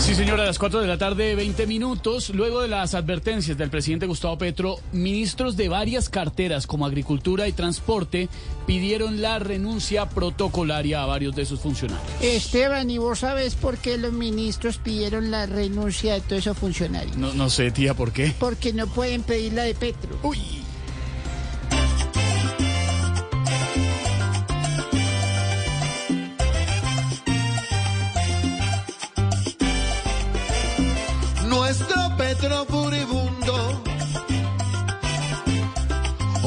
Sí, señora, a las 4 de la tarde, 20 minutos. Luego de las advertencias del presidente Gustavo Petro, ministros de varias carteras como Agricultura y Transporte pidieron la renuncia protocolaria a varios de sus funcionarios. Esteban, ¿y vos sabes por qué los ministros pidieron la renuncia de todos esos funcionarios? No, no sé, tía, ¿por qué? Porque no pueden pedir la de Petro. Uy.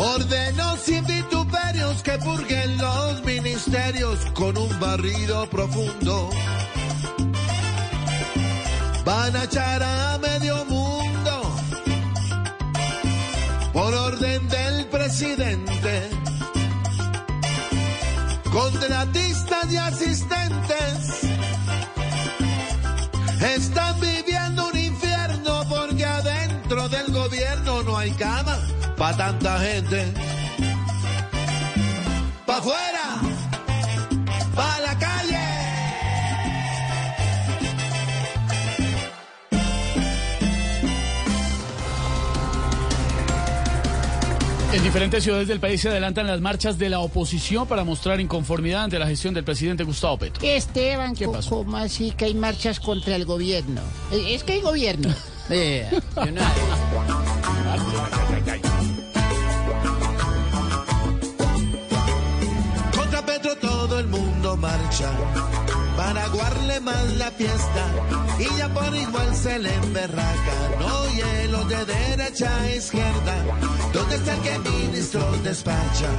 Ordenó sin vituperios que purguen los ministerios con un barrido profundo. Van a echar a medio mundo por orden del presidente. Contratistas y asistentes están viviendo un infierno porque adentro del gobierno no hay cama tanta gente. Pa' afuera, pa' la calle. En diferentes ciudades del país se adelantan las marchas de la oposición para mostrar inconformidad ante la gestión del presidente Gustavo Petro. Esteban, ¿Qué pasó? ¿cómo así que hay marchas contra el gobierno? Eh, Es que hay gobierno. Eh, yo no- para aguarle más la fiesta y ya por igual se le emberraca. No hielo de derecha a izquierda. ¿Dónde está el que ministros despacha?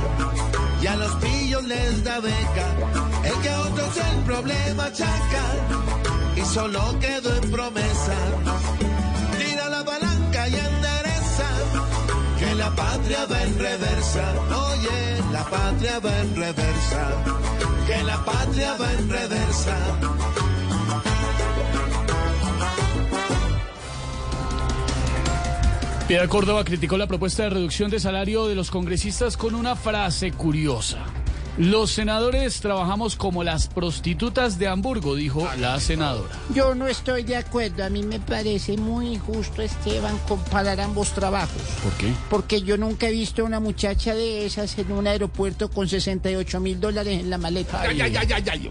Y a los pillos les da beca. El que a otros el problema achaca y solo quedó en promesa. Tira la palanca y endereza. Que la patria va en reversa, oye, la patria va en reversa, que la patria va en reversa. Piedad Córdoba criticó la propuesta de reducción de salario de los congresistas con una frase curiosa. Los senadores trabajamos como las prostitutas de Hamburgo, dijo la senadora. Yo no estoy de acuerdo. A mí me parece muy injusto, Esteban, comparar ambos trabajos. ¿Por qué? Porque yo nunca he visto a una muchacha de esas en un aeropuerto con 68 mil dólares en la maleta. Ay, ay, ay, ay, ay.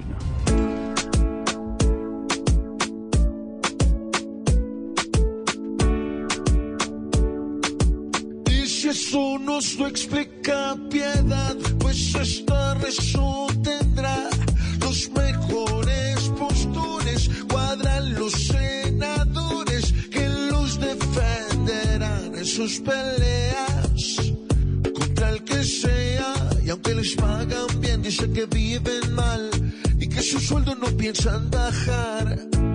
Y si eso no se explica piedad, esta razón tendrá los mejores postures, cuadran los senadores que los defenderán en sus peleas contra el que sea, y aunque les pagan bien, dicen que viven mal y que su sueldo no piensan bajar.